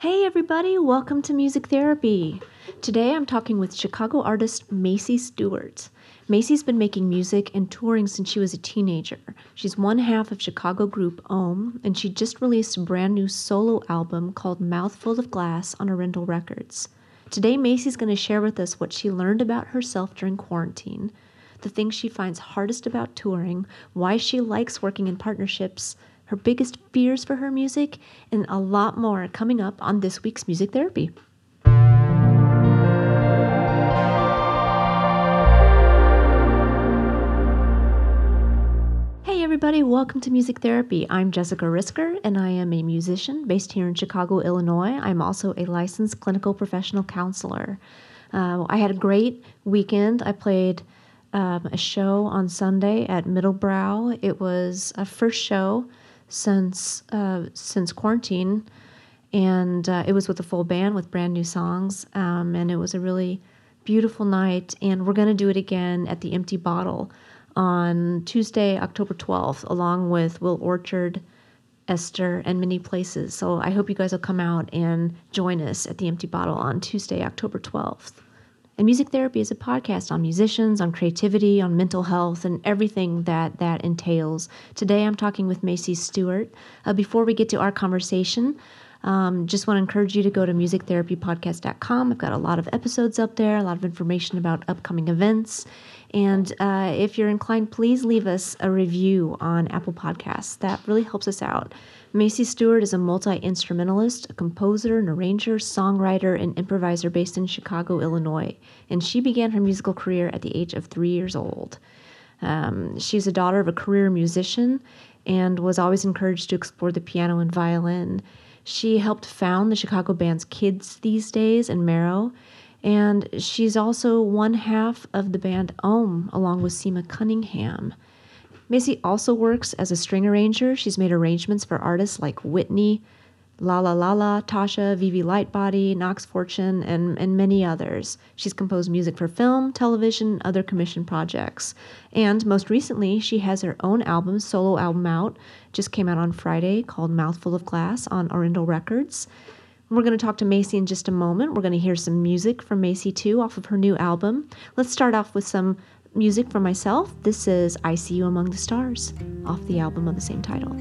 Hey, everybody, welcome to Music Therapy. Today I'm talking with Chicago artist Macie Stewart. Macie's been making music and touring since she was a teenager. She's one half of Chicago group Ohm, and she just released a brand new solo album called Mouthful of Glass on Orindal Records. Today, Macie's going to share with us what she learned about herself during quarantine, the things she finds hardest about touring, why she likes working in partnerships, her biggest fears for her music, and a lot more coming up on this week's Music Therapy. Hey everybody, welcome to Music Therapy. I'm Jessica Risker, and I am a musician based here in Chicago, Illinois. I'm also a licensed clinical professional counselor. Uh, I had a great weekend. I played um, a show on Sunday at Middlebrow. It was a first show since uh, since quarantine, and uh, it was with a full band with brand new songs, um, and it was a really beautiful night. And we're gonna do it again at the Empty Bottle on Tuesday, October twelfth, along with Will Orchard. Esther, and many places. So I hope you guys will come out and join us at the Empty Bottle on Tuesday, October 12th. And Music Therapy is a podcast on musicians, on creativity, on mental health, and everything that that entails. Today I'm talking with Macie Stewart. Uh, before we get to our conversation, um, just want to encourage you to go to musictherapypodcast.com. I've got a lot of episodes up there, a lot of information about upcoming events. And uh, if you're inclined, please leave us a review on Apple Podcasts. That really helps us out. Macie Stewart is a multi instrumentalist, a composer, an arranger, songwriter, and improviser based in Chicago, Illinois. And she began her musical career at the age of three years old. Um, she's a daughter of a career musician and was always encouraged to explore the piano and violin. She helped found the Chicago bands Kids These Days and Marrow, and she's also one half of the band Ohm, along with Sima Cunningham. Macie also works as a string arranger. She's made arrangements for artists like Whitney, Lala Lala, Tasha, V.V. Lightbody, Knox Fortune, and, and many others. She's composed music for film, television, other commission projects. And most recently, she has her own album, solo album out, just came out on Friday called Mouthful of Glass on Orindal Records. We're going to talk to Macie in just a moment. We're going to hear some music from Macie too off of her new album. Let's start off with some music for myself. This is I See You Among the Stars off the album of the same title.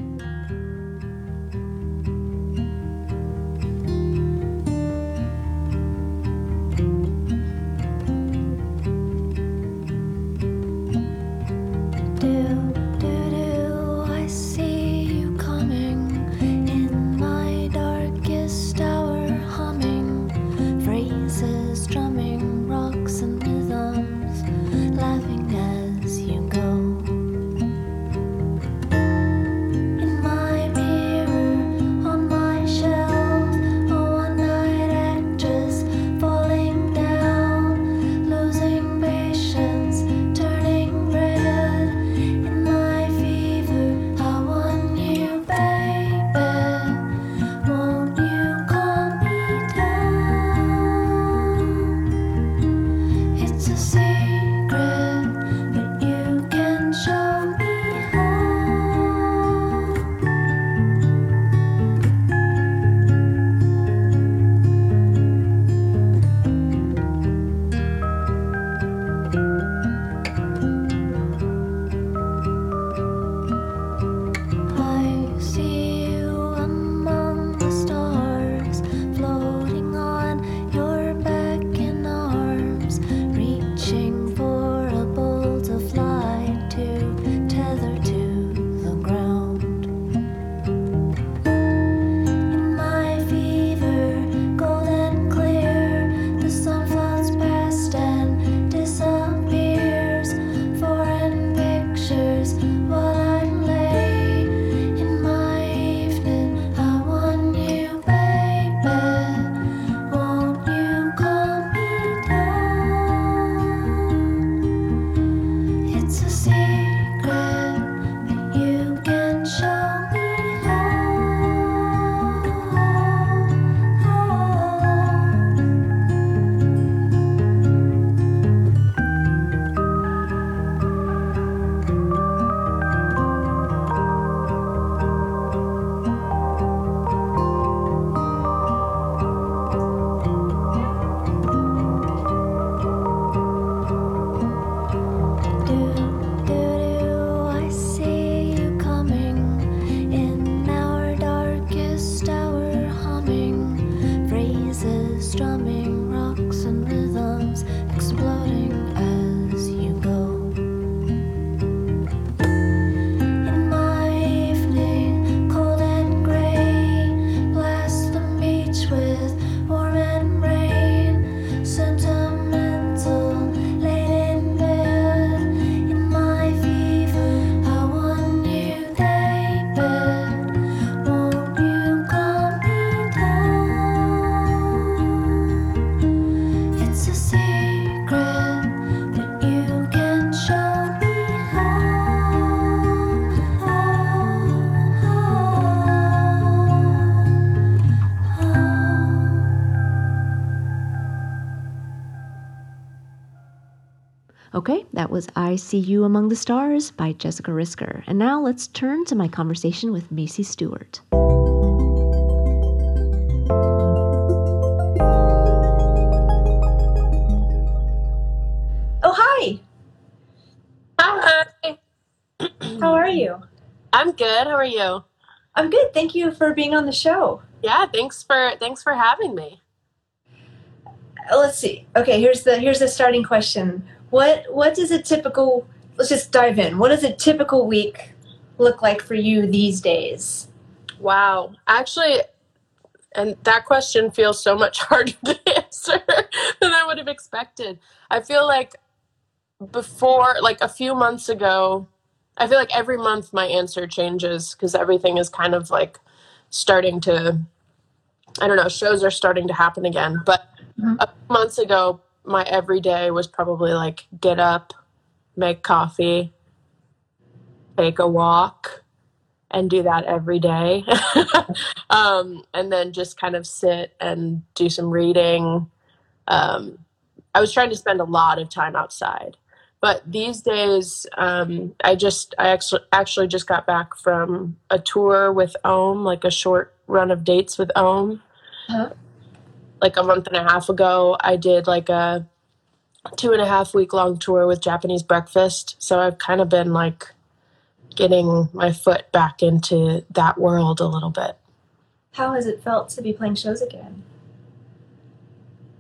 Was I See You Among the Stars by Jessica Risker. And now let's turn to my conversation with Macie Stewart. Oh, hi. Hi. How are you? I'm good. How are you? I'm good. Thank you for being on the show. Yeah, thanks for thanks for having me. Let's see. Okay, here's the here's the starting question. What what does a typical let's just dive in. What does a typical week look like for you these days? Wow. Actually, and that question feels so much harder to answer than I would have expected. I feel like before like a few months ago, I feel like every month my answer changes because everything is kind of like starting to I don't know, shows are starting to happen again. But Mhm. a few months ago, my everyday was probably like get up, make coffee, take a walk, and do that every day. um, and then just kind of sit and do some reading. Um, I was trying to spend a lot of time outside. But these days, um, I just I actually actually just got back from a tour with Ohm, like a short run of dates with Ohm. Huh? Like a month and a half ago, I did like a two and a half week long tour with Japanese Breakfast. So I've kind of been like getting my foot back into that world a little bit. How has it felt to be playing shows again?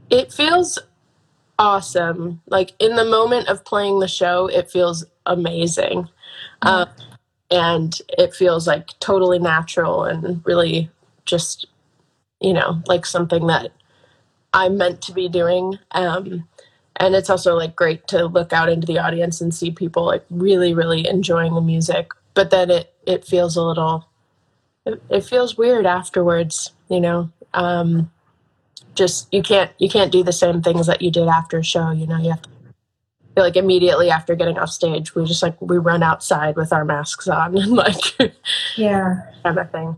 It feels awesome. Like in the moment of playing the show, it feels amazing. Um, and it feels like totally natural and really just, you know, like something that I'm meant to be doing. Um, and it's also like great to look out into the audience and see people like really, really enjoying the music. But then it, it feels a little, it, it feels weird afterwards, you know. Um, just you can't you can't do the same things that you did after a show you know you have to feel like immediately after getting off stage we just like we run outside with our masks on and like Yeah. kind of thing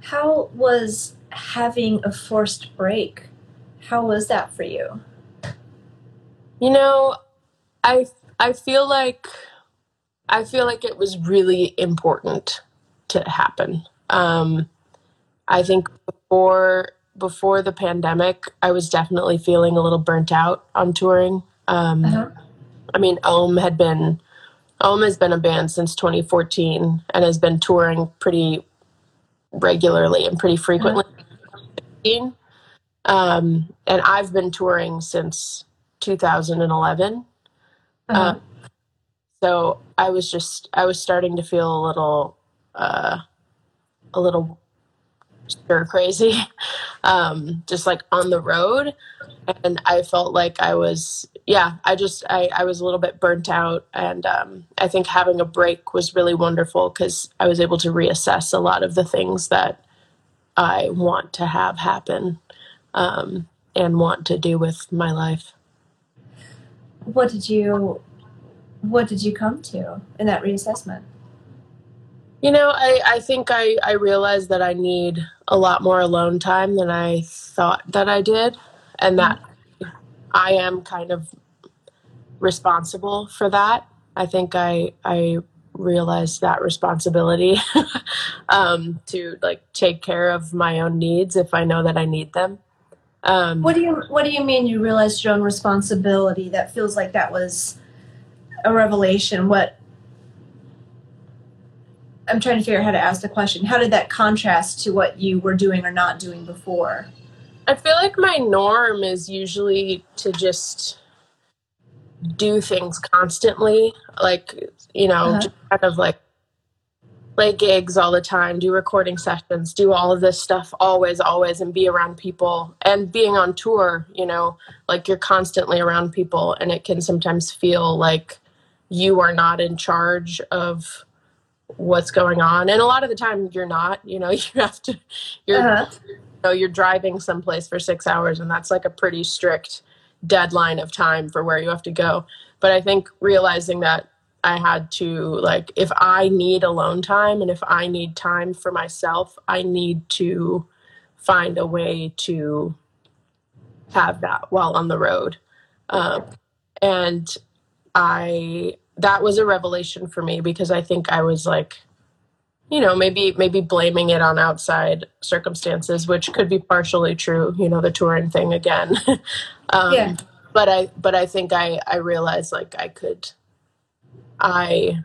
How was having a forced break? How was that for you? you know i i feel like i feel like it was really important to happen um i think before before the pandemic i was definitely feeling a little burnt out on touring um Uh-huh. I mean, Ohm had been Ohm has been a band since 2014 and has been touring pretty regularly and pretty frequently. Um, and I've been touring since 2011. Uh-huh. Um, so I was just I was starting to feel a little uh, a little stir crazy, um, just like on the road, and I felt like I was yeah I just I, I was a little bit burnt out, and um, I think having a break was really wonderful because I was able to reassess a lot of the things that I want to have happen um, and want to do with my life. what did you what did you come to in that reassessment? You know, I, I think I, I realized that I need a lot more alone time than I thought that I did, and that I am kind of responsible for that. I think I I realized that responsibility um, to like take care of my own needs if I know that I need them. Um, What do you What do you mean? You realized your own responsibility? That feels like that was a revelation. What? I'm trying to figure out how to ask the question. How did that contrast to what you were doing or not doing before? I feel like my norm is usually to just do things constantly, like you know, Uh-huh. just kind of like play gigs all the time, do recording sessions, do all of this stuff always, always, and be around people. And being on tour, you know, like you're constantly around people, and it can sometimes feel like you are not in charge of what's going on. And a lot of the time, you're not. You know, you have to. You're Uh-huh. you know you're driving someplace for six hours and that's like a pretty strict deadline of time for where you have to go but i think realizing that i had to like if i need alone time and if i need time for myself i need to find a way to have that while on the road um, and I that was a revelation for me because I think I was like you know maybe maybe blaming it on outside circumstances which could be partially true you know the touring thing again um, yeah. but i but i think i i realized like i could i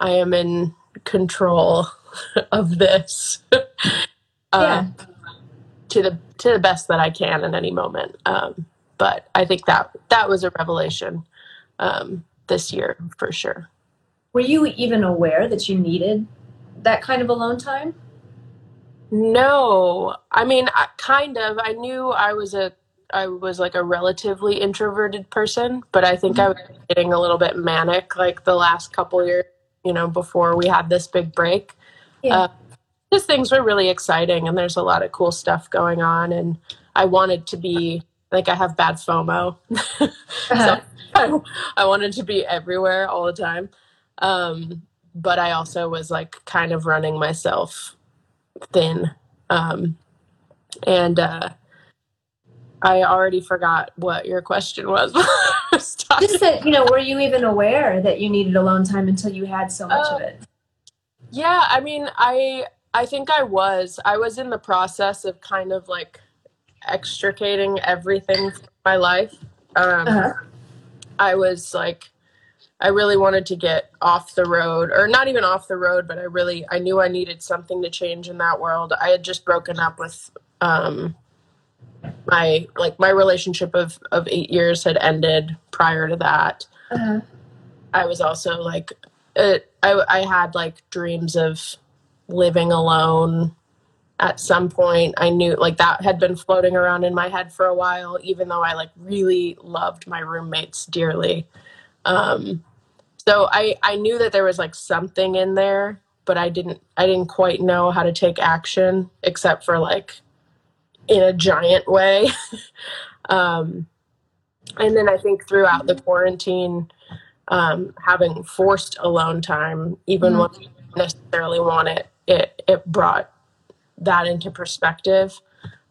i am in control of this uh, yeah. to the to the best that i can in any moment um, but i think that that was a revelation um, this year for sure were you even aware that you needed that kind of alone time? No, I mean, I, kind of. I knew I was a, I was like a relatively introverted person, but I think mm-hmm. I was getting a little bit manic like the last couple years, you know, before we had this big break. Yeah. Uh, because things were really exciting and there's a lot of cool stuff going on, and I wanted to be like I have bad FOMO, uh-huh. so I, I wanted to be everywhere all the time. Um, but I also was like kind of running myself thin. Um, and uh, I already forgot what your question was. Just that, you know, were you even aware that you needed alone time until you had so much uh, of it? Yeah, I mean, I I think I was. I was in the process of kind of like extricating everything from my life. Um, uh-huh. I was like I really wanted to get off the road or not even off the road, but I really I knew I needed something to change in that world. I had just broken up with um my like my relationship of of 8 years had ended prior to that. Uh-huh. I was also like it, I I had like dreams of living alone at some point. I knew like that had been floating around in my head for a while even though I like really loved my roommates dearly. Um so I I knew that there was like something in there, but I didn't I didn't quite know how to take action except for like in a giant way. um, and then I think throughout the quarantine, um, having forced alone time, even mm-hmm. when I necessarily want it, it it brought that into perspective.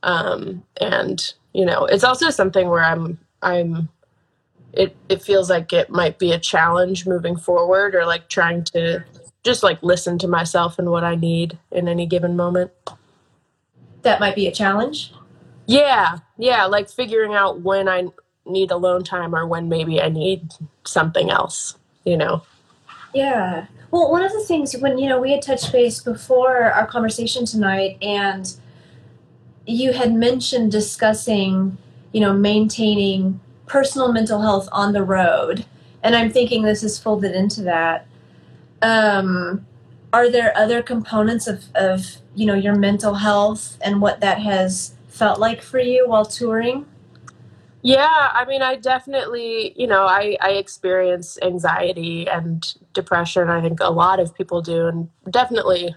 Um, and you know, it's also something where I'm I'm it it feels like it might be a challenge moving forward or like trying to just like listen to myself and what I need in any given moment. That might be a challenge. Yeah, yeah, like figuring out when I need alone time or when maybe I need something else, you know. Yeah. Well, one of the things when you know we had touched base before our conversation tonight and you had mentioned discussing, you know, maintaining personal mental health on the road, and I'm thinking this is folded into that. Um, are there other components of, of you know your mental health and what that has felt like for you while touring? Yeah, I mean, I definitely, you know, I, I experience anxiety and depression. I think a lot of people do, and definitely,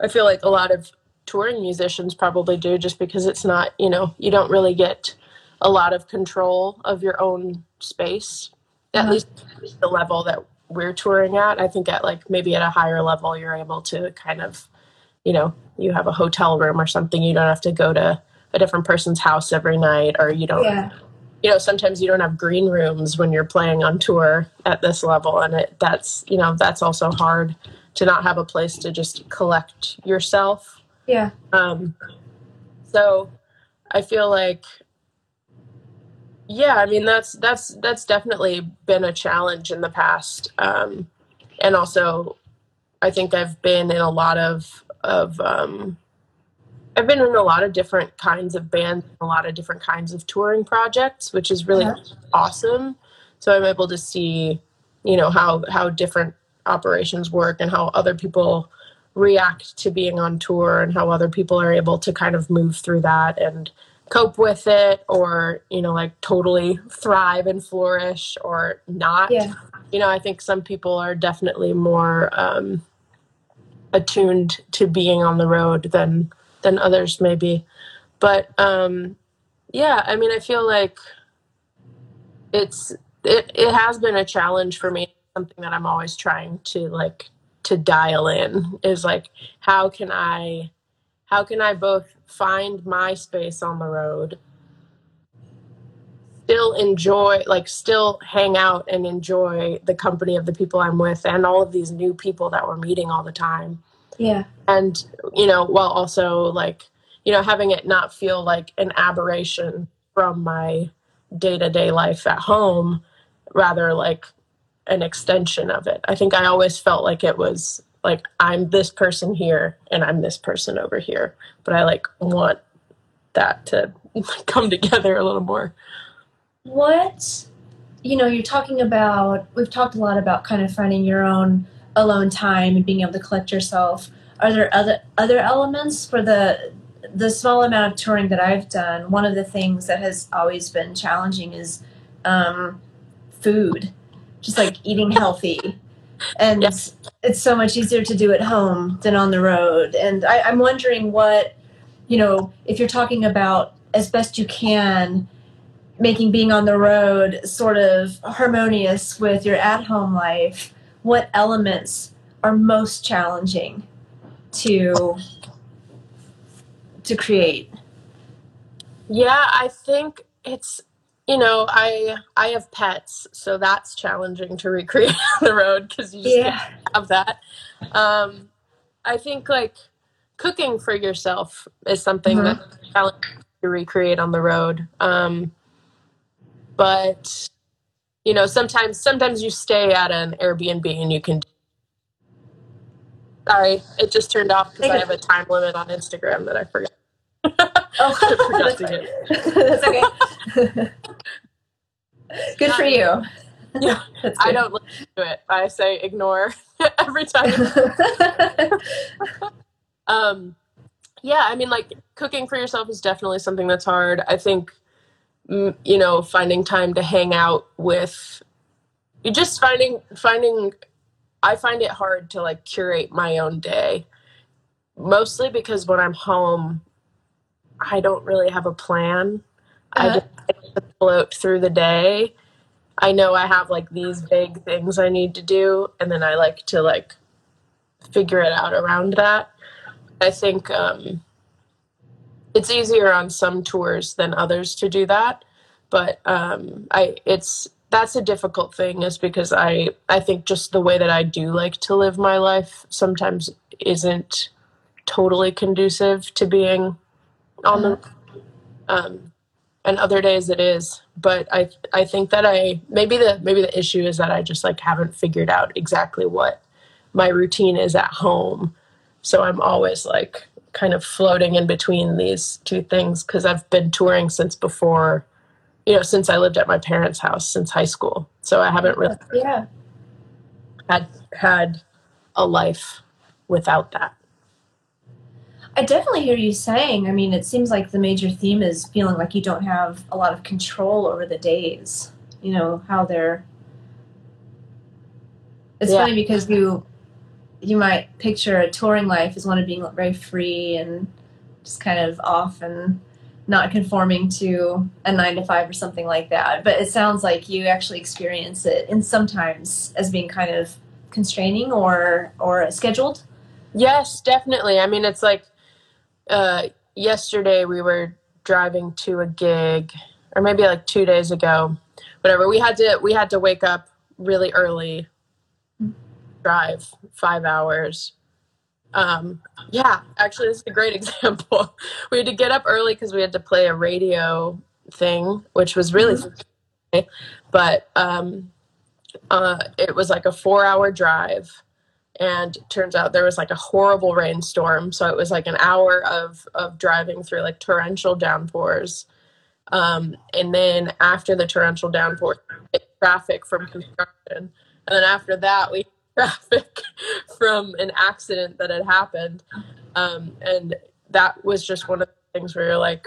I feel like a lot of touring musicians probably do, just because it's not, you know, you don't really get a lot of control of your own space at uh-huh. least the level that we're touring at i think at like maybe at a higher level you're able to kind of you know you have a hotel room or something you don't have to go to a different person's house every night or you don't yeah. you know sometimes you don't have green rooms when you're playing on tour at this level and it that's you know that's also hard to not have a place to just collect yourself yeah um so i feel like yeah, I mean that's that's that's definitely been a challenge in the past, um, and also I think I've been in a lot of of um, I've been in a lot of different kinds of bands, a lot of different kinds of touring projects, which is really yeah. awesome. So I'm able to see, you know, how how different operations work and how other people react to being on tour and how other people are able to kind of move through that and cope with it or you know like totally thrive and flourish or not yeah. you know i think some people are definitely more um, attuned to being on the road than than others maybe. But um yeah i mean i feel like it's it, it has been a challenge for me. Something that i'm always trying to like to dial in is like how can i how can I both find my space on the road, still enjoy like still hang out and enjoy the company of the people i'm with and all of these new people that we're meeting all the time. Yeah. and you know while also like you know having it not feel like an aberration from my day-to-day life at home rather like an extension of it. I think i always felt like it was like i'm this person here and i'm this person over here. But i like want that to come together a little more What, you know, you're talking about, we've talked a lot about kind of finding your own alone time and being able to collect yourself. Are there other other elements for the the small amount of touring that I've done? One of the things that has always been challenging is um, food, just like eating healthy. And Yes. it's so much easier to do at home than on the road. And I, I'm wondering what, you know, if you're talking about as best you can making being on the road sort of harmonious with your at home life, what elements are most challenging to to create? Yeah, I think it's you know, I I have pets, so that's challenging to recreate on the road because you just can't have that. Um, I think like cooking for yourself is something Mhm. that's challenging to recreate on the road. Um, but you know, sometimes sometimes you stay at an Airbnb and you can. Sorry, it just turned off because I have a time limit on Instagram that I forgot. Oh, forgot that's, that's okay. Good for you. Yeah, I don't listen to it. I say ignore every time. Um, yeah, I mean, like cooking for yourself is definitely something that's hard. I think, you know, finding time to hang out with, you just finding finding. I find it hard to like curate my own day, mostly because when I'm home, I don't really have a plan. I Uh-huh. just float through the day. I know I have like these big things I need to do, and then I like to like figure it out around that. I think um, it's easier on some tours than others to do that, but um, I it's that's a difficult thing is because I I think just the way that I do like to live my life sometimes isn't totally conducive to being on the um, and other days it is but i i think that i maybe the maybe the issue is that i just like haven't figured out exactly what my routine is at home so i'm always like kind of floating in between these two things because i've been touring since before you know since i lived at my parents house since high school so i haven't really Yeah. had had a life without that I definitely hear you saying. I mean, it seems like the major theme is feeling like you don't have a lot of control over the days. You know how they're. It's Yeah. funny because you, you might picture a touring life as one of being very free and just kind of off and not conforming to a nine to five or something like that. But it sounds like you actually experience it, and sometimes as being kind of constraining or or scheduled. Yes, definitely. I mean, it's like uh, yesterday we were driving to a gig, or maybe like two days ago, whatever. We had to we had to wake up really early, drive five hours. Um, yeah, actually, this is a great example. we had to get up early because we had to play a radio thing, which was really, fun. but um, uh, it was like a four-hour drive and turns out there was like a horrible rainstorm so it was like an hour of of driving through like torrential downpours um, and then after the torrential downpour traffic from construction and then after that we traffic from an accident that had happened um, and that was just one of the things where you're like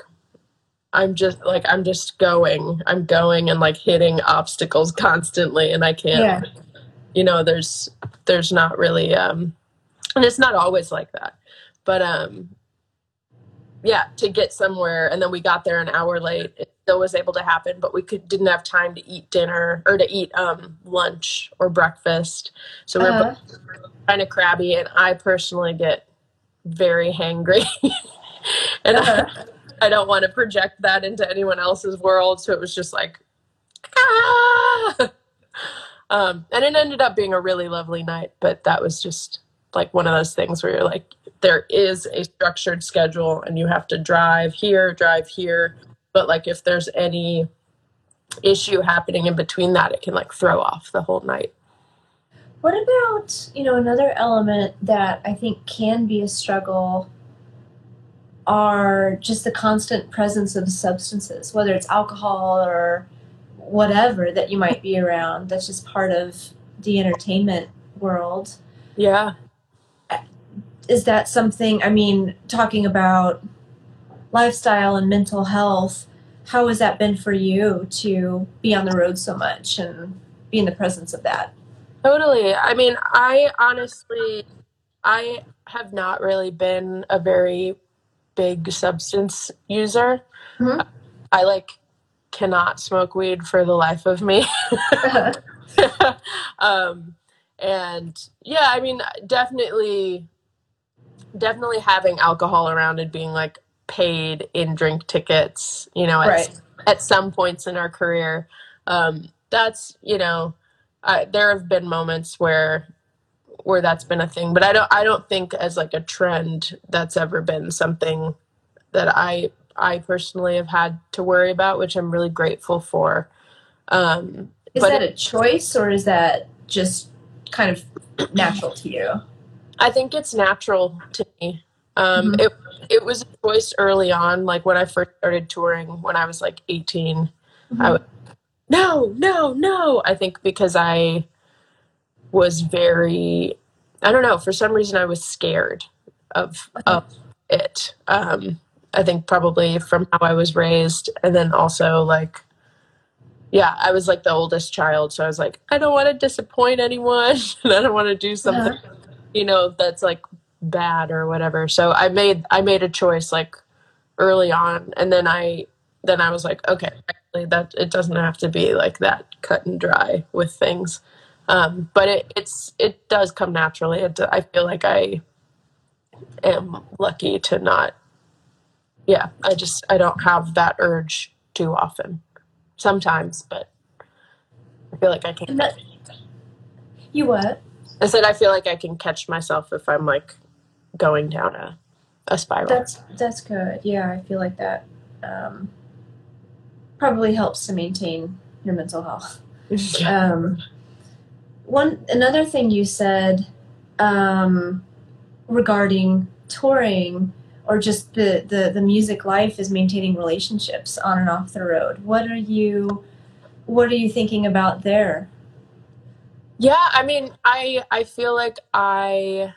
i'm just like i'm just going i'm going and like hitting obstacles constantly and i can't Yeah. you know there's there's not really um and it's not always like that but um yeah to get somewhere and then we got there an hour late still was able to happen but we could didn't have time to eat dinner or to eat um lunch or breakfast so we're Uh, kind of crabby and i personally get very hangry and Uh-huh. I, I don't want to project that into anyone else's world so it was just like ah! um, and it ended up being a really lovely night, but that was just like one of those things where you're like, there is a structured schedule and you have to drive here, drive here. But like if there's any issue happening in between that, it can like throw off the whole night. What about, you know, another element that I think can be a struggle are just the constant presence of substances, whether it's alcohol or whatever that you might be around. That's just part of the entertainment world. Yeah. Is that something, I mean, talking about lifestyle and mental health, how has that been for you to be on the road so much and be in the presence of that? Totally. I mean, I honestly, I have not really been a very big substance user. Mhm. I like cannot smoke weed for the life of me. um, and yeah, I mean, definitely, definitely having alcohol around and being like paid in drink tickets, you know, at, Right. at some points in our career. Um, that's, you know, I, there have been moments where where that's been a thing but i don't i don't think as like a trend that's ever been something that i i personally have had to worry about which i'm really grateful for um Is that a choice or is that just kind of natural to you? i think it's natural to me um Mhm. it it was a choice early on like when i first started touring when i was like 18 I would, no, no, no. I think because I was very, I don't know, for some reason I was scared of, of it. Um, I think probably from how I was raised. And then also, like, yeah, I was like the oldest child. So I was like, I don't want to disappoint anyone. and I don't want to do something, you know, that's like bad or whatever. So I made, I made a choice like early on. And then I, then I was like, okay, actually, that it doesn't have to be like that cut and dry with things. Um, but it, it's it does come naturally. It, I feel like I am lucky to not. Yeah, I just I don't have that urge too often. Sometimes, but I feel like I can. That, you what? I said I feel like I can catch myself if I'm like going down a a spiral. That's that's good. Yeah, I feel like that um, probably helps to maintain your mental health. yeah. Um, one another thing you said um, regarding touring or just the, the the music life is maintaining relationships on and off the road. What are you what are you thinking about there? Yeah, I mean, I I feel like I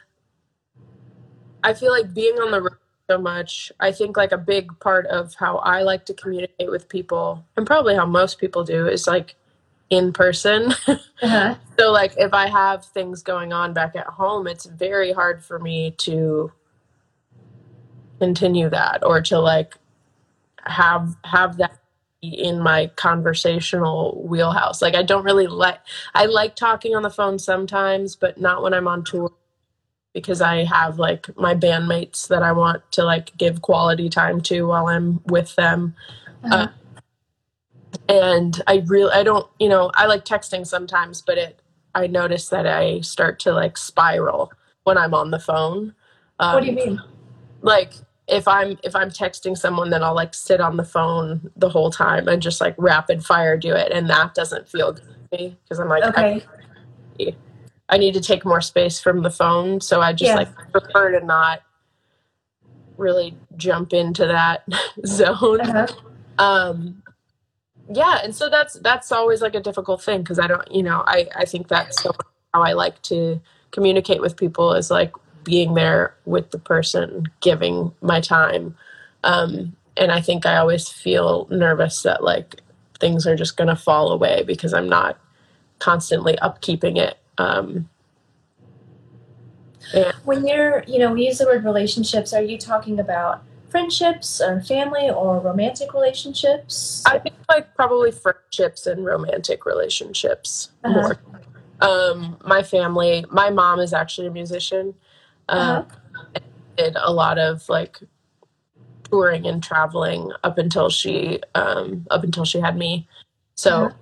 I feel like being on the road so much. I think like a big part of how I like to communicate with people, and probably how most people do, is like in person. Uh-huh. so like if I have things going on back at home, it's very hard for me to continue that or to like have have that in my conversational wheelhouse. Like I don't really like I like talking on the phone sometimes, but not when I'm on tour because I have like my bandmates that I want to like give quality time to while I'm with them. Uh-huh. And I really I don't, you know, I like texting sometimes, but it I notice that I start to like spiral when I'm on the phone. Um, what do you mean? like if i'm if i'm texting someone then i'll like sit on the phone the whole time and just like rapid fire do it and that doesn't feel good to me because i'm like Okay. I, I need to take more space from the phone so i just Yeah. like prefer to not really jump into that zone Uh-huh. um yeah and so that's that's always like a difficult thing because i don't you know i i think that's so how i like to communicate with people is like being there with the person giving my time um and i think i always feel nervous that like things are just going to fall away because i'm not constantly upkeeping it um When you're, you know, we use the word relationships, are you talking about friendships or family or romantic relationships? I think like probably friendships and romantic relationships Uh-huh. more. Um, my family, my mom is actually a musician. Uh-huh. Um, did a lot of like touring and traveling up until she um, up until she had me. So Uh-huh.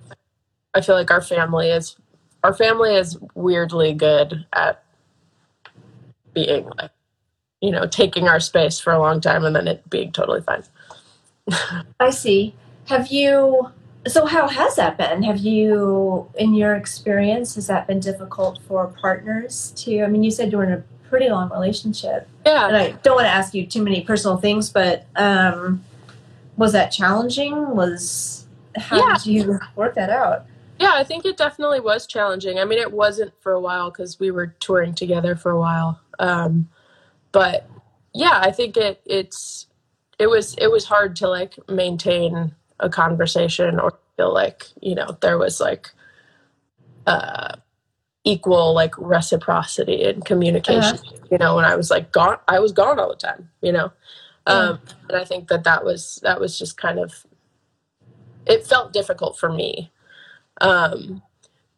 I feel like our family is our family is weirdly good at being like you know taking our space for a long time and then it being totally fine. I see. Have you so how has that been? Have you in your experience has that been difficult for partners to I mean you said you were in a pretty long relationship. Yeah. And I don't want to ask you too many personal things, but um was that challenging? Was how Yeah. did you work that out? Yeah, I think it definitely was challenging. I mean, it wasn't for a while because we were touring together for a while. Um, but yeah, I think it it's it was it was hard to like maintain a conversation or feel like you know there was like uh, equal like reciprocity in communication. You know, when I was like gone, I was gone all the time. You know, um, and I think that that was that was just kind of it felt difficult for me um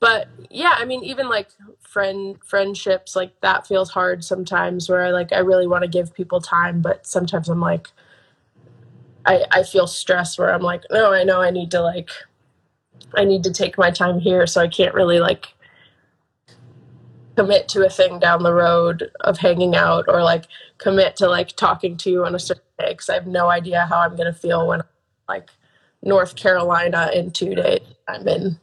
but yeah i mean even like friend friendships like that feels hard sometimes where i like i really want to give people time but sometimes i'm like i i feel stressed where i'm like no i know i need to like i need to take my time here so i can't really like commit to a thing down the road of hanging out or like commit to like talking to you on a certain day because i have no idea how i'm going to feel when like north carolina in two days i'm in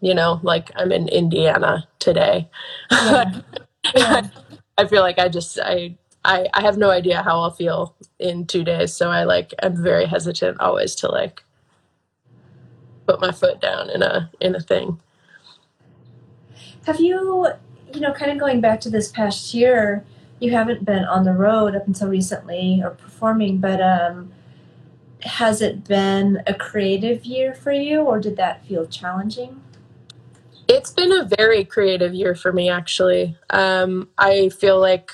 you know like i'm in indiana today Yeah. Yeah. i feel like i just I, I i have no idea how i'll feel in two days so i like i'm very hesitant always to like put my foot down in a in a thing Have you, you know, kind of going back to this past year, you haven't been on the road up until recently or performing, but um, has it been a creative year for you or did that feel challenging? It's been a very creative year for me, actually. Um, I feel like,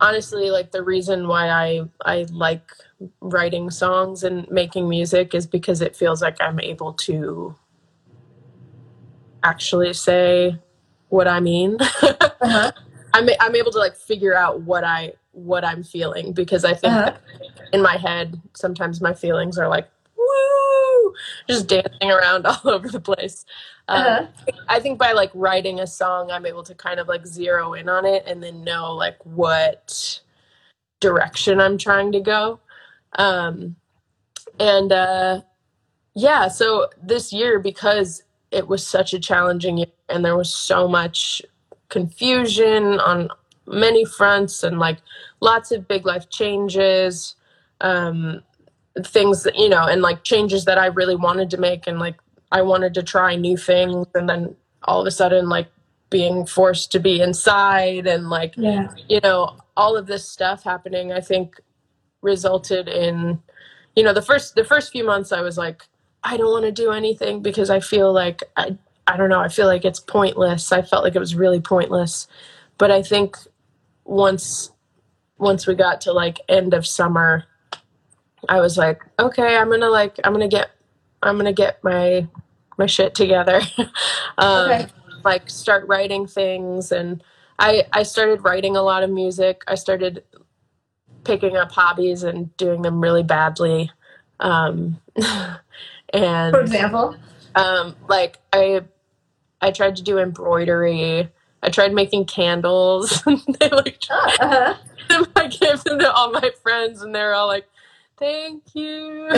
honestly, like the reason why I I like writing songs and making music is because it feels like I'm able to actually say what I mean. Uh-huh. I'm I'm able to like figure out what I what I'm feeling because I think Uh-huh. in my head sometimes my feelings are like woo just dancing around all over the place. Um, Uh-huh. I think by like writing a song, I'm able to kind of like zero in on it and then know like what direction I'm trying to go. Um, and uh, yeah, so this year, because it was such a challenging year and there was so much confusion on many fronts and like lots of big life changes, um, things that, you know, and like changes that I really wanted to make and like I wanted to try new things and then all of a sudden like being forced to be inside and like Yeah. you know all of this stuff happening I think resulted in you know the first the first few months I was like I don't want to do anything because I feel like I I don't know I feel like it's pointless I felt like it was really pointless but I think once once we got to like end of summer I was like okay I'm going to like I'm going to get I'm going to get my my shit together um Okay. like start writing things and I I started writing a lot of music. I started picking up hobbies and doing them really badly. Um and For example. um like I I tried to do embroidery. I tried making candles. they like Ah, uh-huh. I gave them to all my friends and they're all like, Thank you.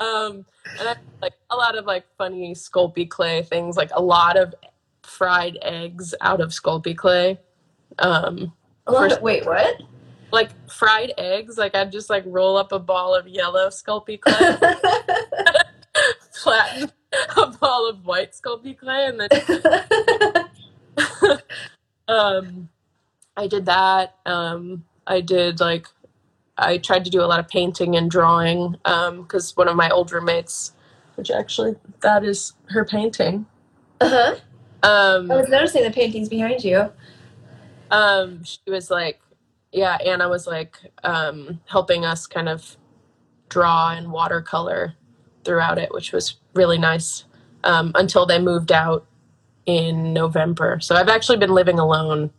um and I like a lot of like funny Sculpey clay things, like a lot of fried eggs out of Sculpey clay. Um A lot of- wait, what? like fried eggs, like I'd just like roll up a ball of yellow Sculpey clay, flatten a ball of white Sculpey clay, and then um I did that. Um I did like I tried to do a lot of painting and drawing um because one of my old roommates, which actually that is her painting. uh-huh. Um I was noticing the paintings behind you. um she was like yeah anna was like um helping us kind of draw and watercolor throughout it which was really nice um until they moved out in november so i've actually been living alone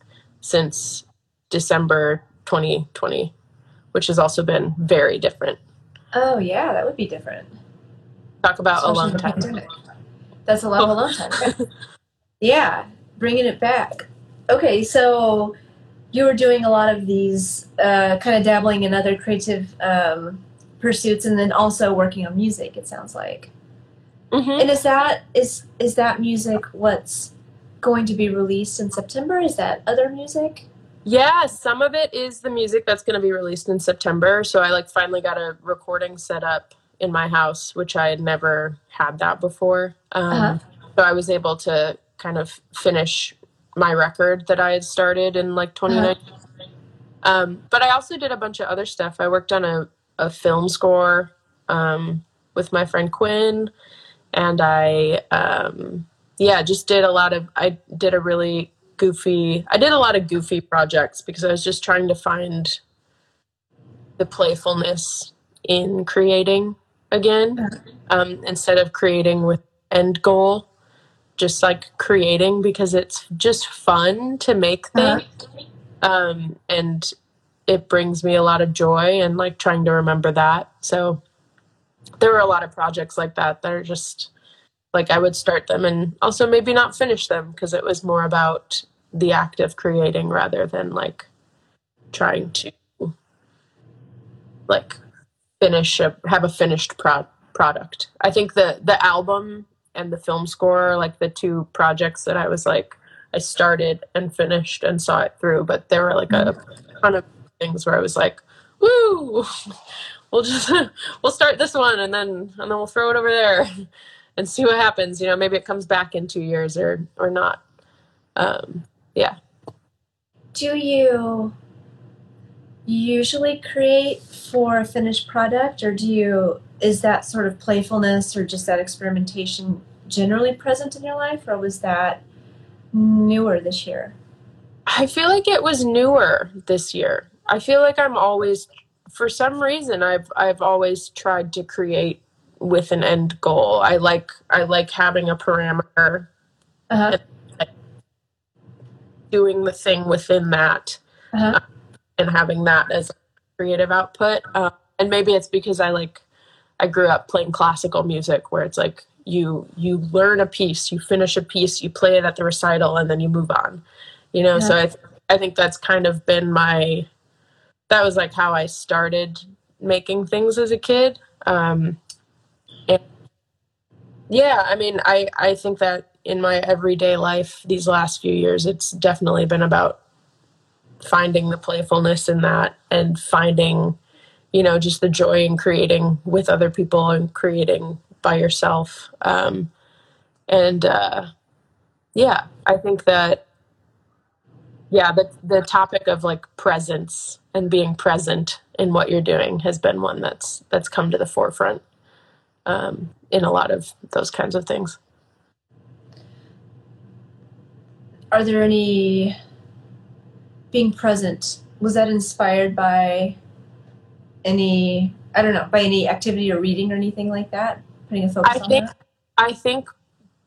since december 2020 which has also been very different Oh yeah, that would be different. Talk about especially alone time. pandemic. That's a lot of alone time. yeah, bringing it back. Okay, so you were doing a lot of these, uh, kind of dabbling in other creative um, pursuits, and then also working on music. It sounds like. hmm And is that is is that music what's going to be released in September? Is that other music? Yeah, some of it is the music that's going to be released in September. So I like finally got a recording set up in my house, which I had never had that before. Um, Uh-huh. So I was able to kind of finish my record that I had started in like 2019. Um, but I also did a bunch of other stuff. I worked on a, a film score um, with my friend Quinn, and I, um, yeah, just did a lot of, I did a really goofy, I did a lot of goofy projects because I was just trying to find the playfulness in creating again um, instead of creating with end goal just like creating because it's just fun to make Uh-huh. things um, and it brings me a lot of joy and like trying to remember that so there were a lot of projects like that that are just like i would start them and also maybe not finish them because it was more about the act of creating rather than like trying to like finish a have a finished pro- product. I think the the album and the film score like the two projects that i was like i started and finished and saw it through but there were like a mm-hmm. ton of things where i was like woo! We'll just we'll start this one and then and then we'll throw it over there and see what happens you know maybe it comes back in two years or or not um yeah Do you usually create for a finished product, or do you is that sort of playfulness or just that experimentation generally present in your life, or was that newer this year? I feel like it was newer this year. I feel like I'm always for some reason I've I've always tried to create with an end goal. I like I like having a parameter, Uh-huh. doing the thing within that Uh-huh. and having that as creative output. Uh, and maybe it's because I like I grew up playing classical music where it's like you you learn a piece, you finish a piece, you play it at the recital and then you move on. You know, so I th- I think that's kind of been my that was like how I started making things as a kid. Um and yeah, I mean, I I think that in my everyday life these last few years it's definitely been about finding the playfulness in that and finding you know just the joy in creating with other people and creating by yourself. Um, and uh, yeah i think that yeah the, the topic of like presence and being present in what you're doing has been one that's that's come to the forefront um, in a lot of those kinds of things Are there any being present? Was that inspired by any I don't know by any activity or reading or anything like that? Putting a focus I on think that. I think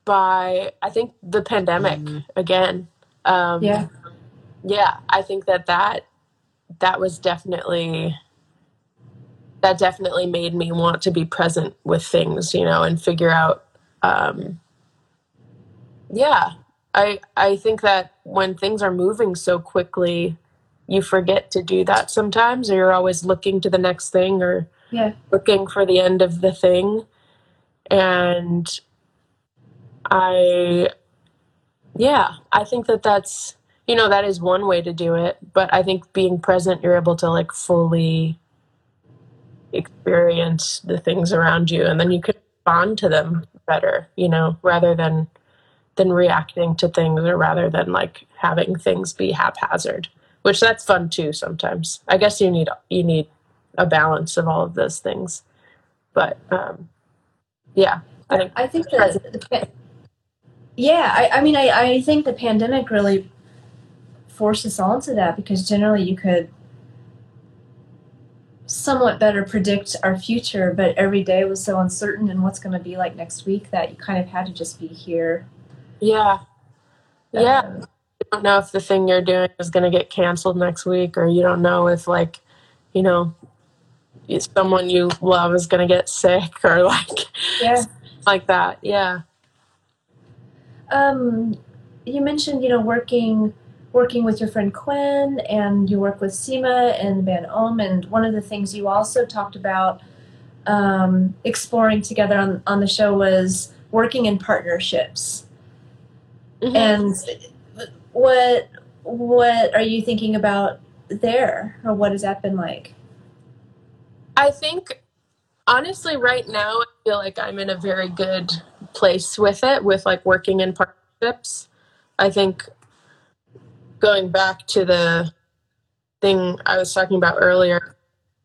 by I think the pandemic again. Um, Yeah. yeah, I think that that that was definitely that definitely made me want to be present with things, you know, and figure out. Um, yeah, I I think that when things are moving so quickly, you forget to do that sometimes, or you're always looking to the next thing, or Yeah. looking for the end of the thing, and I, yeah, I think that that's you know that is one way to do it, but I think being present, you're able to like fully experience the things around you, and then you can respond to them better, you know, rather than than reacting to things, or rather than like having things be haphazard, which that's fun too sometimes. I guess you need you need a balance of all of those things, but um, yeah, I think I think the yeah, I, I mean, I, I think the pandemic really forced us all into that because generally you could somewhat better predict our future, but every day was so uncertain and what's going to be like next week that you kind of had to just be here. yeah, yeah. Um, you don't know if the thing you're doing is going to get canceled next week or you don't know if like you know someone you love is going to get sick or like Yeah. like that. Yeah. Um, you mentioned you know working working with your friend Quinn, and you work with Sima and the band Om. And one of the things you also talked about um, exploring together on on the show was working in partnerships. Mhm. And what what are you thinking about there, or what has that been like? I think honestly right now I feel like I'm in a very good place with it with like working in partnerships. I think going back to the thing I was talking about earlier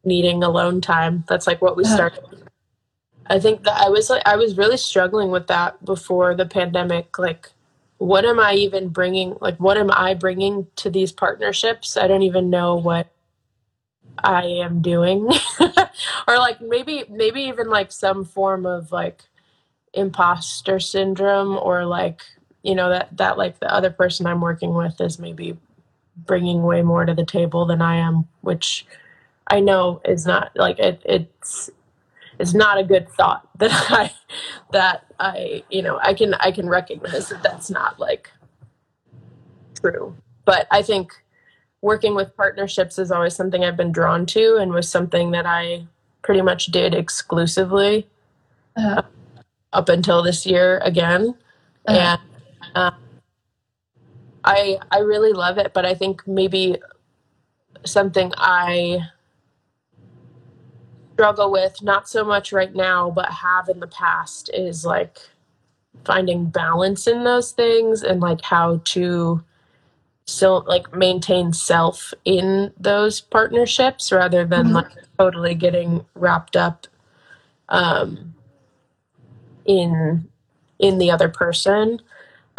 needing alone time. That's like what we started. I think that I was like I was really struggling with that before the pandemic like what am I even bringing like what am I bringing to these partnerships? I don't even know what I am doing. or like maybe maybe even like some form of like imposter syndrome or like you know that that like the other person I'm working with is maybe bringing way more to the table than I am, which I know is not like it it's it's not a good thought that I that I you know I can I can recognize that that's not like true. But I think working with partnerships is always something I've been drawn to and was something that I pretty much did exclusively Uh, up until this year again. Uh-huh. And um, I I really love it, but I think maybe something I struggle with not so much right now, but have in the past is like finding balance in those things and like how to still like maintain self in those partnerships rather than Mhm. like totally getting wrapped up um in in the other person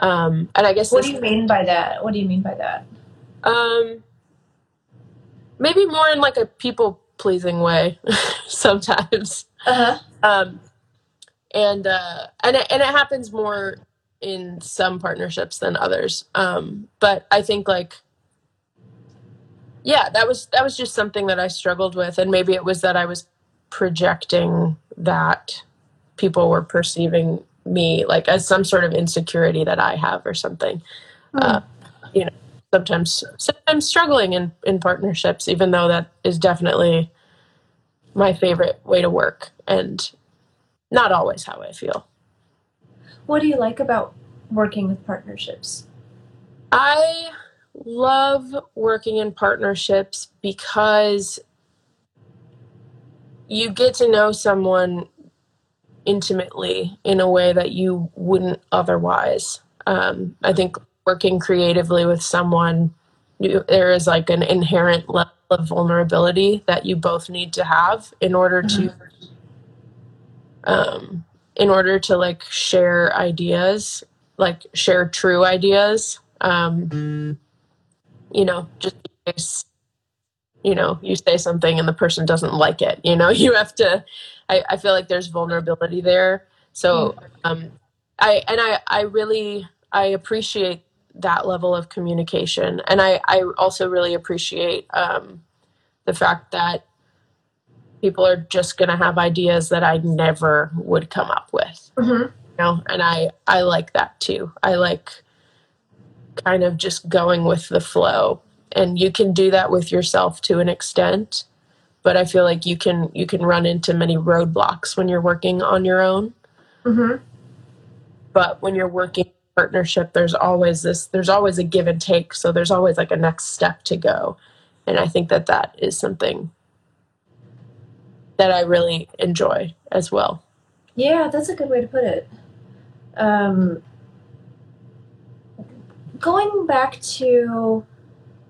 um and i guess what do you mean by that? What do you mean by that? um, maybe more in like a people pleasing way sometimes. Uh huh. Um, and uh, and it, and it happens more in some partnerships than others. Um, but I think like yeah, that was that was just something that I struggled with, and maybe it was that I was projecting that people were perceiving me like as some sort of insecurity that I have or something. Uh, you know sometimes sometimes struggling in in partnerships even though that is definitely my favorite way to work and not always how i feel. What do you like about working with partnerships? i love working in partnerships because you get to know someone intimately in a way that you wouldn't otherwise. Um, i think working creatively with someone you, there is like an inherent level of vulnerability that you both need to have in order to um, in order to like share ideas like share true ideas. Um, you know just in case you know you say something and the person doesn't like it you know you have to i, I feel like there's vulnerability there. So um, i and i i really i appreciate that level of communication. And i i also really appreciate um, the fact that people are just going to have ideas that i never would come up with. Mm-hmm. you know and i i like that too. I like kind of just going with the flow and you can do that with yourself to an extent but i feel like you can you can run into many roadblocks when you're working on your own Mm-hmm. but when you're working in partnership there's always this there's always a give and take so there's always like a next step to go and i think that that is something that i really enjoy as well Yeah, that's a good way to put it. Um, going back to,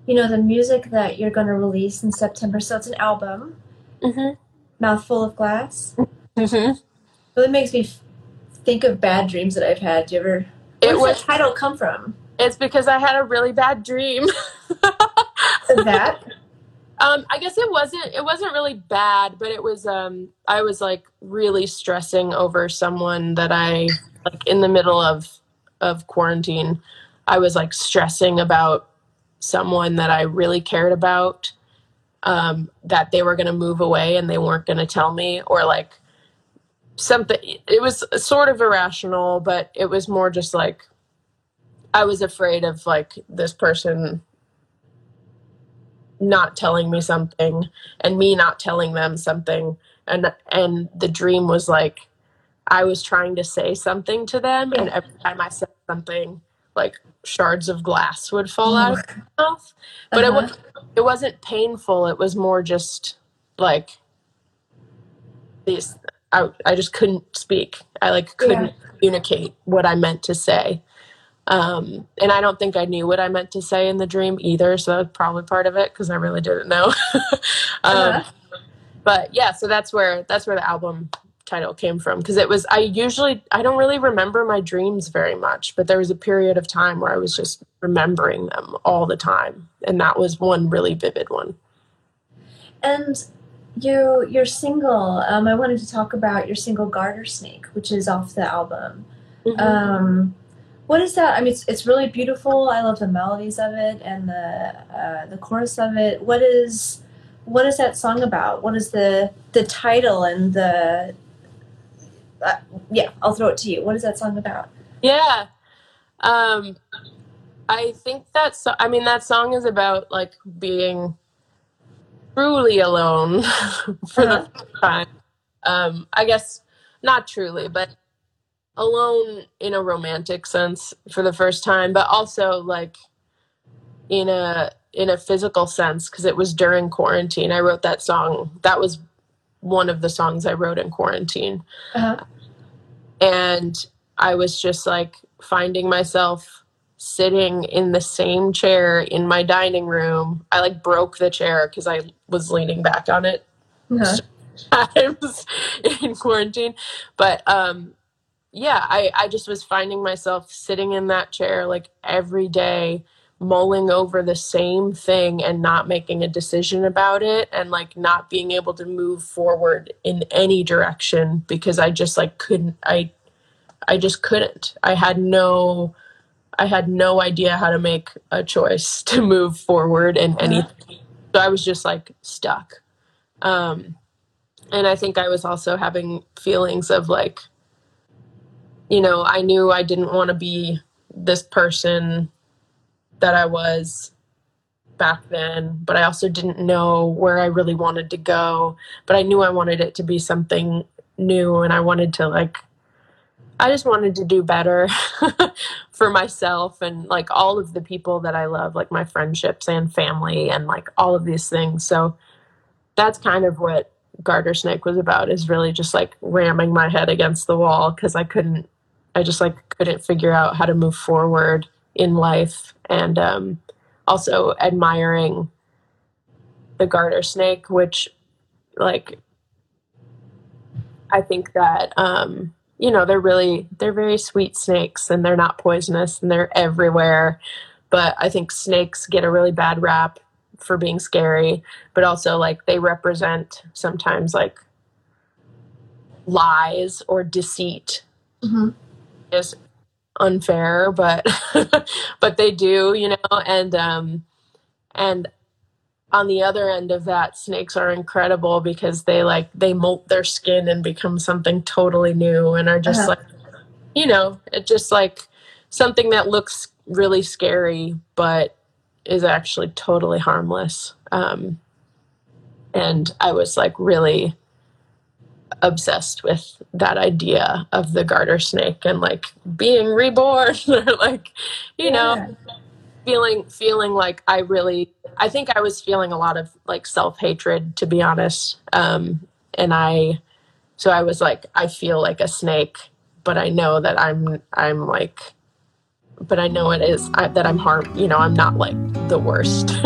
you know, the music that you're going to release in September. So it's an album, mm-hmm. Mouthful of Glass. Mm-hmm. Really makes me f- think of bad dreams that I've had. Do you ever? it Where does was that title come from? it's because i had a really bad dream That. Um, I guess it wasn't it wasn't really bad, but it was um I was like really stressing over someone that I like in the middle of of quarantine. I was like stressing about someone that I really cared about um that they were going to move away and they weren't going to tell me or like something it was sort of irrational but it was more just like i was afraid of like this person not telling me something and me not telling them something. And and the dream was like i was trying to say something to them and every time i said something like shards of glass would fall out of my mouth. But it Uh-huh. was it wasn't painful it was more just like these I, I just couldn't speak. I like couldn't communicate what i meant to say. Um, and i don't think i knew what i meant to say in the dream either so that was probably part of it because i really didn't know. Um, Uh-huh. but yeah so that's where that's where the album title came from because it was i usually i don't really remember my dreams very much but there was a period of time where i was just remembering them all the time and that was one really vivid one And you, you're single, um, I wanted to talk about your single Garter Snake, which is off the album. Um, what is that? I mean, it's, it's really beautiful. I love the melodies of it and the uh, the chorus of it. What is what is that song about? What is the the title and the uh, yeah? I'll throw it to you. What is that song about? Yeah. Um I think that so- I mean that song is about like being truly alone for Uh-huh. the first time. Um I guess not truly, but alone in a romantic sense for the first time, but also like in a in a physical sense because it was during quarantine. I wrote that song. That was one of the songs I wrote in quarantine Uh-huh. and I was just like finding myself sitting in the same chair in my dining room. I like broke the chair because I was leaning back on it Uh-huh. times in quarantine. But um yeah, I, I just was finding myself sitting in that chair like every day, mulling over the same thing and not making a decision about it and like not being able to move forward in any direction because I just like couldn't I I just couldn't. I had no I had no idea how to make a choice to move forward in anything. So I was just like stuck. Um and I think I was also having feelings of like you know, I knew I didn't want to be this person that I was back then, but I also didn't know where I really wanted to go. But I knew I wanted it to be something new and I wanted to like I just wanted to do better for myself and like all of the people that I love, like my friendships and family and like all of these things. So that's kind of what Garter Snake was about is really just like ramming my head against the wall because I couldn't I just like couldn't figure out how to move forward in life and um also admiring the garter snake which like I think that um you know they're really they're very sweet snakes and they're not poisonous and they're everywhere. But I think snakes get a really bad rap for being scary but also like they represent sometimes like lies or deceit. Hmm is unfair but but they do you know and um and on the other end of that snakes are incredible because they like they molt their skin and become something totally new and are just Uh-huh. like you know it just like something that looks really scary but is actually totally harmless um and i was like really obsessed with that idea of the garter snake and like being reborn or like you know feeling feeling like I really I think I was feeling a lot of like self-hatred to be honest. Um and I so I was like I feel like a snake but I know that I'm I'm like but I know it is I, that I'm harm you know I'm not like the worst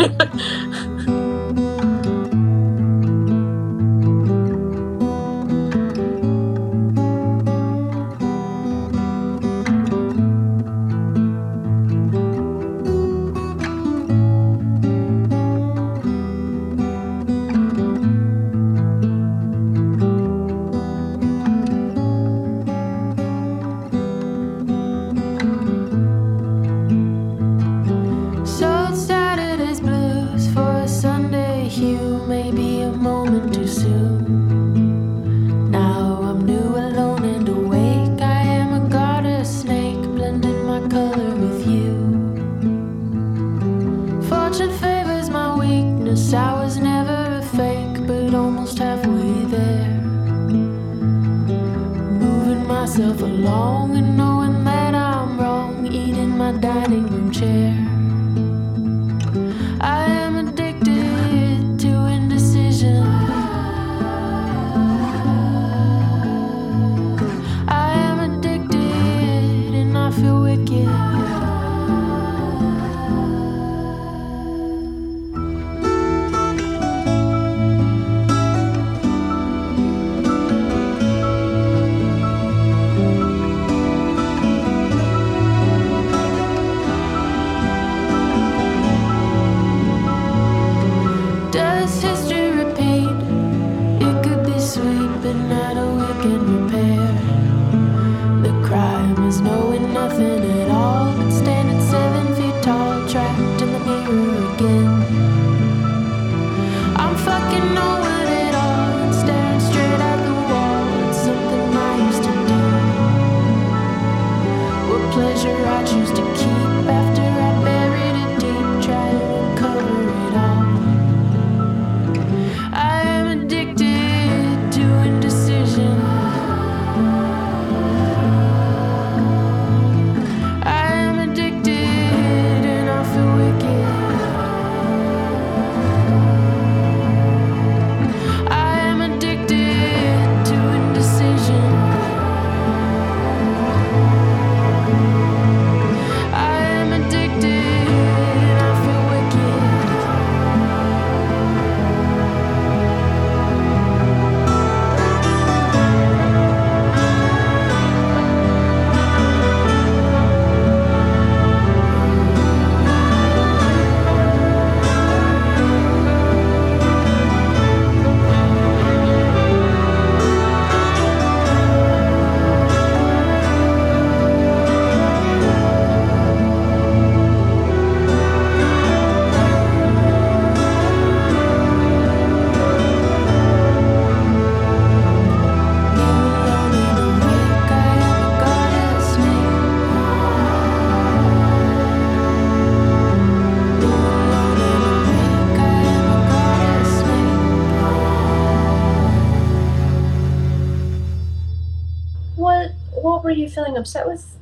What were you feeling upset with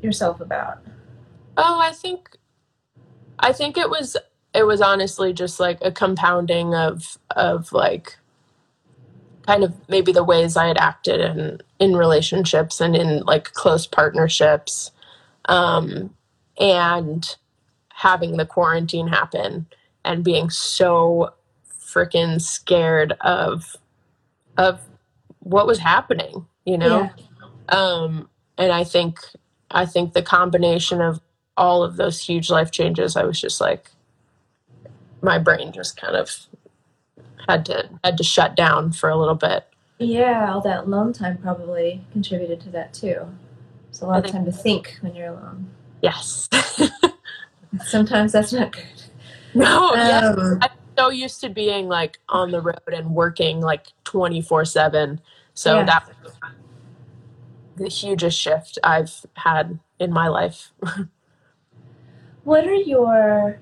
yourself about? Oh, I think I think it was it was honestly just like a compounding of of like kind of maybe the ways I had acted in in relationships and in like close partnerships um and having the quarantine happen and being so freaking scared of of what was happening, you know? Um and i think i think the combination of all of those huge life changes i was just like my brain just kind of had to had to shut down for a little bit Yeah, all that alone time probably contributed to that too. It's a lot I of time to think when you're alone. yes Sometimes that's not good. no yes Um, i'm so used to being like on the road and working like 24 7 so Yeah. that was the hugest shift i've had in my life What are your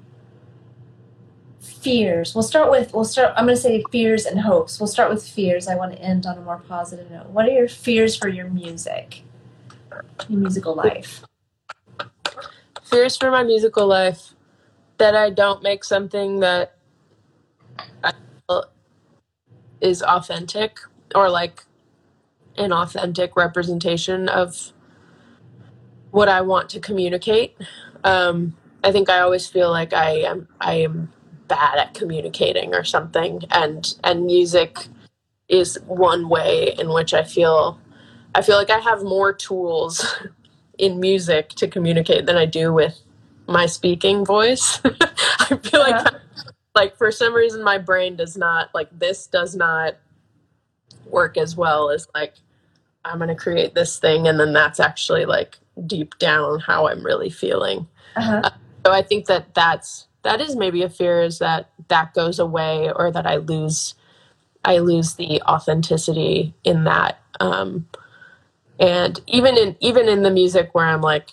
fears? We'll start with we'll start I'm going to say fears and hopes. We'll start with fears. I want to end on a more positive note. What are your fears for your music? Your musical life. fears for my musical life that I don't make something that is authentic or like an authentic representation of what I want to communicate. Um, I think I always feel like I am I am bad at communicating or something, and and music is one way in which I feel I feel like I have more tools in music to communicate than I do with my speaking voice. I feel like Uh-huh. like for some reason my brain does not like this does not work as well as like I'm going to create this thing and then that's actually like deep down how I'm really feeling. Uh-huh. So I think that that's that is maybe a fear is that that goes away or that I lose I lose the authenticity in that um and even in even in the music where I'm like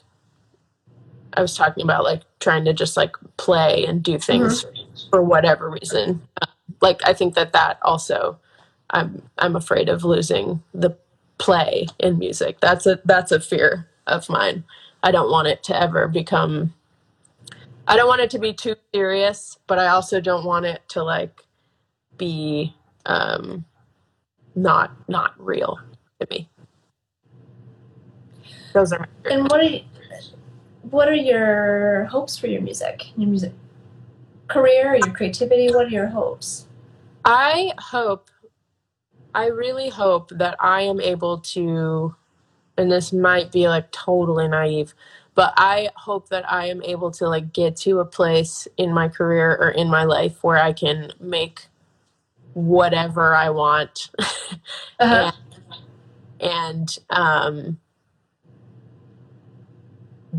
I was talking about like trying to just like play and do things for whatever reason. Um, like I think that that also I'm I'm afraid of losing the play in music. That's a that's a fear of mine. I don't want it to ever become I don't want it to be too serious, but I also don't want it to like be um not not real to me. Those are. And what are you, what are your hopes for your music, your music career, your creativity? What are your hopes? I hope, I really hope that I am able to, and this might be like totally naive, but I hope that I am able to like get to a place in my career or in my life where I can make whatever I want Uh-huh. and um,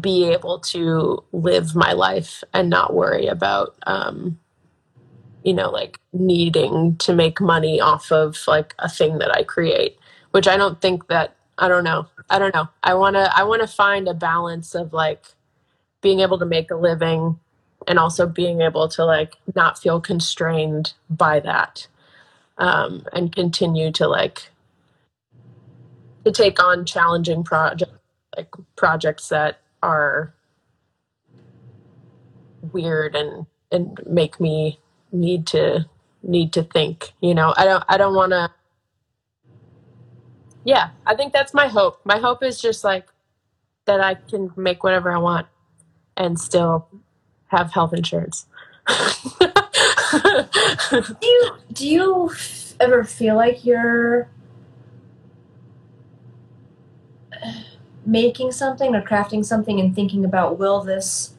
be able to live my life and not worry about um, you know like needing to make money off of like a thing that i create which i don't think that i don't know i don't know. I want to i want to find a balance of like being able to make a living and also being able to like not feel constrained by that um, and continue to like to take on challenging projects like projects that are weird and and make me need to need to think you know? I don't i don't want to yeah i think that's my hope. My hope is just like that i can make whatever i want and still have health insurance. Do you do you ever feel like you're making something or crafting something and thinking about will this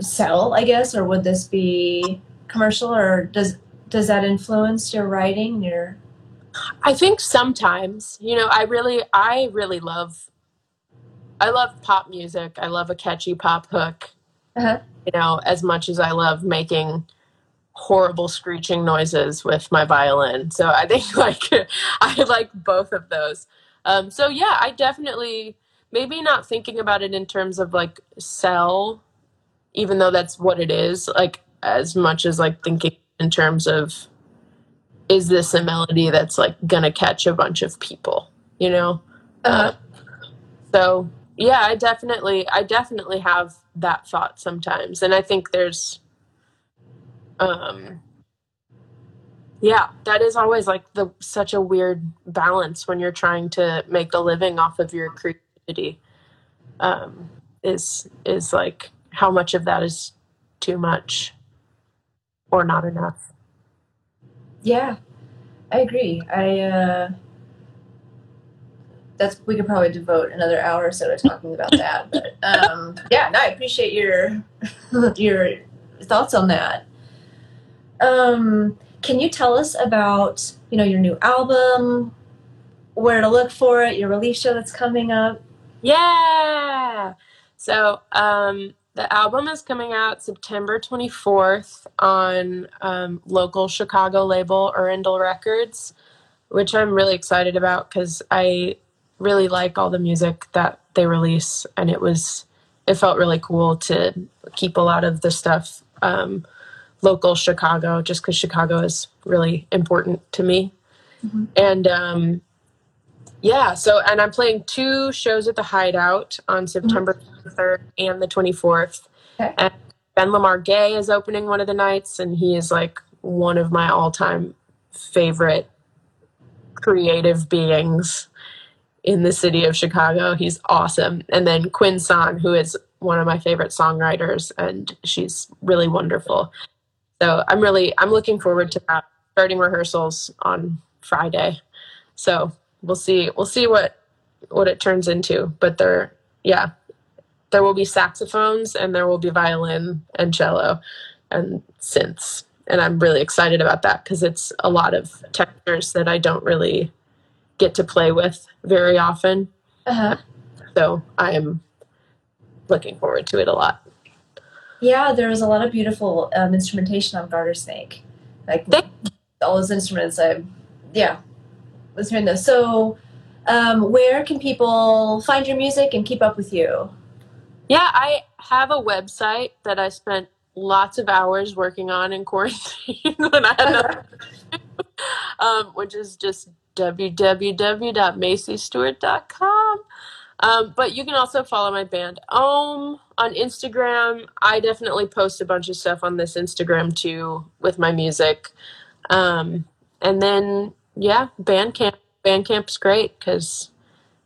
sell, I guess, or would this be commercial or does does that influence your writing, your I think sometimes, you know, I really, I really love, I love pop music. I love a catchy pop hook. Uh-huh. You know, as much as I love making horrible screeching noises with my violin. So I think like I like both of those. Um, so yeah, I definitely maybe not thinking about it in terms of like sell, even though that's what it is. Like as much as like thinking in terms of is this a melody that's like gonna catch a bunch of people you know? Uh, so yeah i definitely i definitely have that thought sometimes and i think there's um yeah that is always like the such a weird balance when you're trying to make a living off of your creativity um is is like how much of that is too much or not enough yeah. I agree. I uh that's we could probably devote another hour or so to talking about that. But um yeah, no, I appreciate your your thoughts on that. Um can you tell us about, you know, your new album, where to look for it, your release show that's coming up? Yeah. So um, the album is coming out September 24th on um, local Chicago label Orindal Records, which I'm really excited about because I really like all the music that they release, and it was it felt really cool to keep a lot of the stuff um, local Chicago, just because Chicago is really important to me, Mhm. and um, yeah, so and I'm playing two shows at the Hideout on mm-hmm. September 3rd and the 24th. Okay. And Ben Lamar Gay is opening one of the nights, and he is like one of my all-time favorite creative beings in the city of Chicago. He's awesome. And then Quinn Song, who is one of my favorite songwriters, and she's really wonderful. So I'm really I'm looking forward to that. Starting rehearsals on Friday. So we'll see. We'll see what what it turns into but there yeah. There will be saxophones and there will be violin and cello and synths. And i'm really excited about that because it's a lot of textures that i don't really get to play with very often. Uh-huh. so i am looking forward to it a lot. Yeah, there was a lot of beautiful um, instrumentation on Garter Snake. Like Thank- all those instruments, I yeah, was those. So, um, where can people find your music and keep up with you? yeah i have a website that i spent lots of hours working on in quarantine when i had nothing um, which is just www.maciestewart.com. Um, but you can also follow my band Ohm on Instagram. I definitely post a bunch of stuff on this Instagram too with my music. Um, and then, yeah, Bandcamp. Bandcamp's great because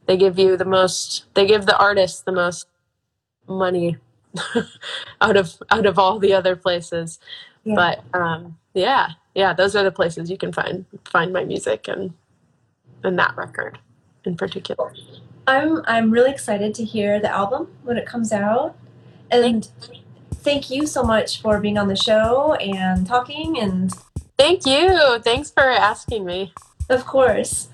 they give you the most, they give the artists the most money out of out of all the other places. Yeah. But um, yeah, yeah, those are the places you can find find my music and and that record in particular. I'm I'm really excited to hear the album when it comes out, and thank you so much for being on the show and talking. And Thank you. Thanks for asking me. of course,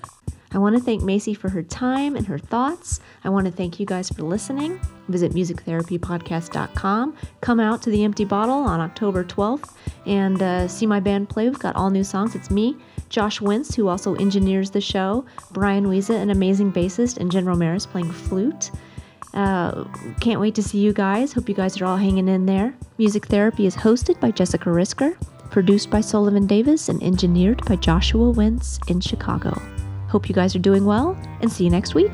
I want to thank Macie for her time and her thoughts. I want to thank you guys for listening. Visit musictherapypodcast.com. Come out to the Empty Bottle on October 12th and uh, see my band play. We've got all new songs. It's me, Josh Wentz, who also engineers the show, Brian Wiesa, an amazing bassist, and Jen Ramirez playing flute. Uh, can't wait to see you guys. Hope you guys are all hanging in there. Music Therapy is hosted by Jessica Risker, produced by Sullivan Davis, and engineered by Joshua Wentz in Chicago. Hope you guys are doing well, and see you next week.